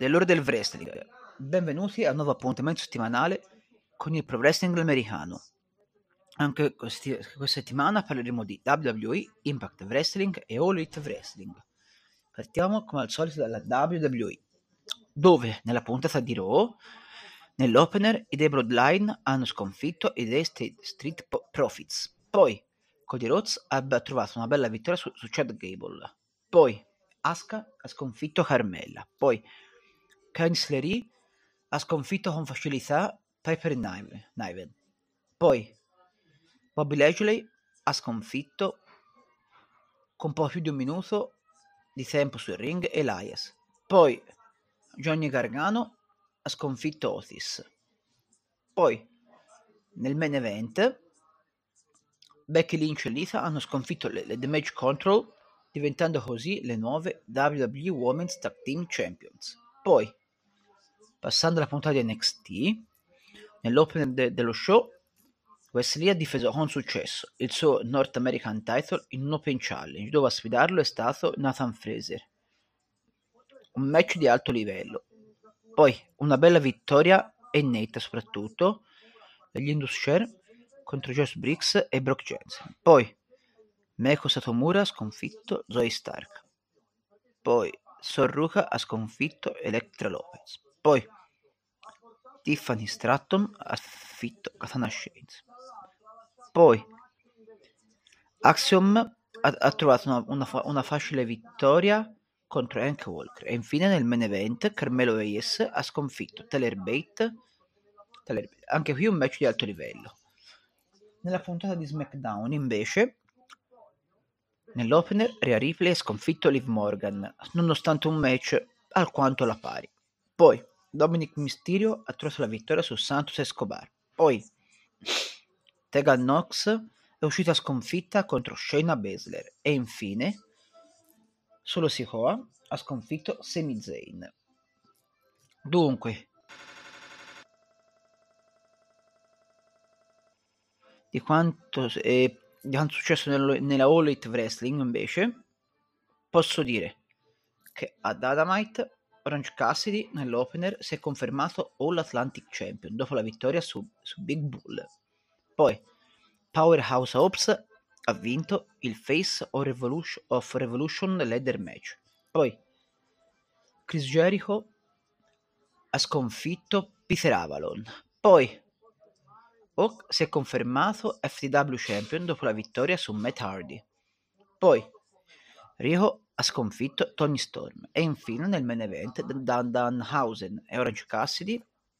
Nell'ora del wrestling, benvenuti a un nuovo appuntamento settimanale con il pro wrestling americano. Anche questa settimana parleremo di WWE, Impact Wrestling e All Elite Wrestling. Partiamo come al solito dalla WWE, dove nella puntata di Raw, nell'opener, i The Bloodline hanno sconfitto i The Street Profits. Poi Cody Rhodes ha trovato una bella vittoria su, su Chad Gable. Poi Asuka ha sconfitto Carmella. Poi Candice LeRae ha sconfitto con facilità Piper Niven. Poi Bobby Lashley ha sconfitto con poco più di un minuto di tempo sul ring Elias. Poi Johnny Gargano ha sconfitto Otis. Poi nel main event Becky Lynch e Lita hanno sconfitto le, le Damage Control diventando così le nuove WWE Women's Tag Team Champions. Poi, passando alla puntata di NXT, nell'opener de- dello show, Wesley ha difeso con successo il suo North American title in un Open Challenge, dove a sfidarlo è stato Nathan Fraser. Un match di alto livello. Poi, una bella vittoria e netta soprattutto degli Indus Share contro Josh Briggs e Brock Jensen. Poi, Meiko Satomura ha sconfitto Zoe Stark. Poi Sorruka ha sconfitto Electra Lopez. Poi Tiffany Stratton ha sconfitto Katana Shades. Poi Axiom ha, ha trovato una, una, una facile vittoria contro Hank Walker. E infine nel main event Carmelo Hayes ha sconfitto Taylor Bate. Taylor. Anche qui un match di alto livello. Nella puntata di SmackDown invece Nell'opener Rhea Ripley ha sconfitto Liv Morgan, nonostante un match alquanto alla pari. Poi Dominic Mysterio ha trovato la vittoria su Santos Escobar. Poi Tegan Knox è uscita sconfitta contro Shayna Baszler. E infine Solo Sikoa ha sconfitto Sami Zayn. Dunque, di quanto è di quanto è successo nello- nella All Elite Wrestling invece posso dire che ad Dynamite Orange Cassidy nell'opener si è confermato All Atlantic Champion dopo la vittoria su, su Big Bull. Poi Powerhouse Hobbs ha vinto il Face of Revolution, of Revolution Ladder Match. Poi Chris Jericho ha sconfitto Peter Avalon. Poi Hawk si è confermato FTW Champion dopo la vittoria su Matt Hardy. Poi Riho ha sconfitto Tony Storm e infine nel main event Dan Danhausen e Orange Cassidy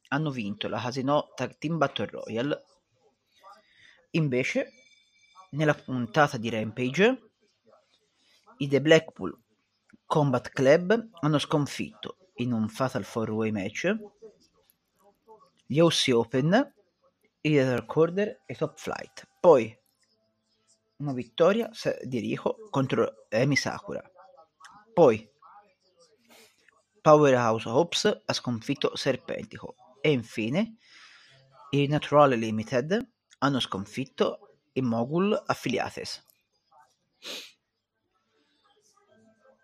hanno vinto la Casino Tag Team Battle Royale. Invece, nella puntata di Rampage, i The Blackpool Combat Club hanno sconfitto in un Fatal 4-Way match gli OC Open i Recorder e Top Flight. Poi una vittoria di Rico contro Emi Sakura. Poi Powerhouse Hobbs ha sconfitto Serpentico. E infine i Natural Limited hanno sconfitto i Mogul Affiliates.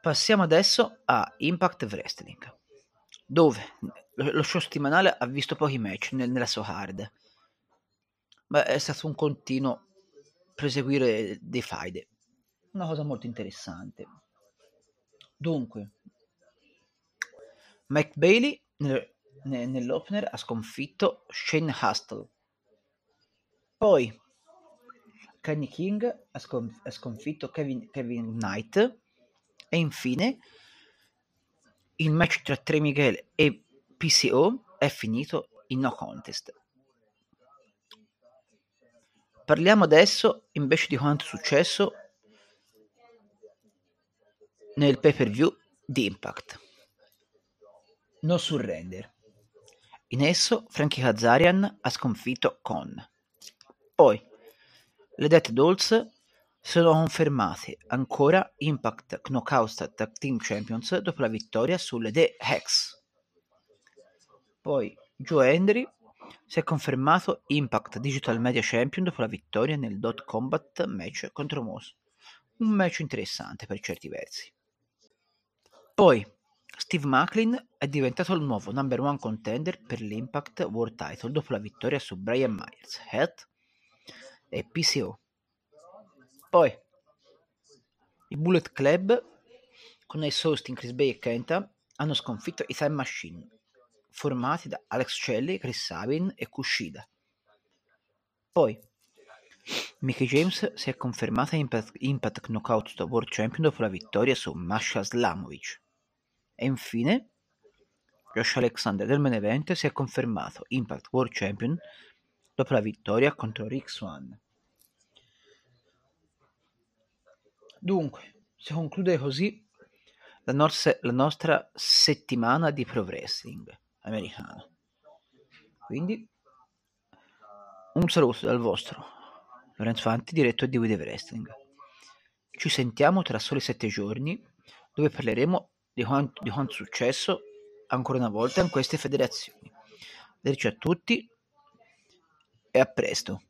Passiamo adesso a Impact Wrestling, dove lo show settimanale ha visto pochi match nel- nella sua card ma è stato un continuo proseguire dei faide. Una cosa molto interessante. Dunque, Mike Bailey nel- ne- nell'opener ha sconfitto Shane Hustle. Poi Kenny King ha, ha sconfitto Kevin, Kevin Knight. E infine il match tra Trey Miguel e PCO è finito in no contest. Parliamo adesso invece di quanto è successo nel pay per view di Impact. No Surrender. In esso Frankie Kazarian ha sconfitto Con. Poi le Death Dolls sono confermate ancora Impact Knockout Tag Team Champions dopo la vittoria sulle The Hex. Poi Joe Henry si è confermato Impact Digital Media Champion dopo la vittoria nel Dot Combat match contro Moose. Un match interessante per certi versi. Poi Steve Macklin è diventato il nuovo number one contender per l'Impact World Title dopo la vittoria su Brian Myers, Heath e PCO. Poi i Bullet Club con Ace Austin, Chris Bay e Kenta hanno sconfitto i Time Machine formati da Alex Shelley, Chris Sabin e Kushida. Poi Mickey James si è confermata Impact, Impact Knockout World Champion dopo la vittoria su Masha Slamovic. E infine, Josh Alexander del main event si è confermato Impact World Champion dopo la vittoria contro Rick Swan. Dunque, si conclude così la, nos- la nostra settimana di pro wrestling americano. Quindi, un saluto dal vostro Lorenzo Fanti, direttore di We Wrestling. Ci sentiamo tra soli sette giorni, dove parleremo di quanto, di quanto successo ancora una volta in queste federazioni. Arrivederci a tutti e a presto.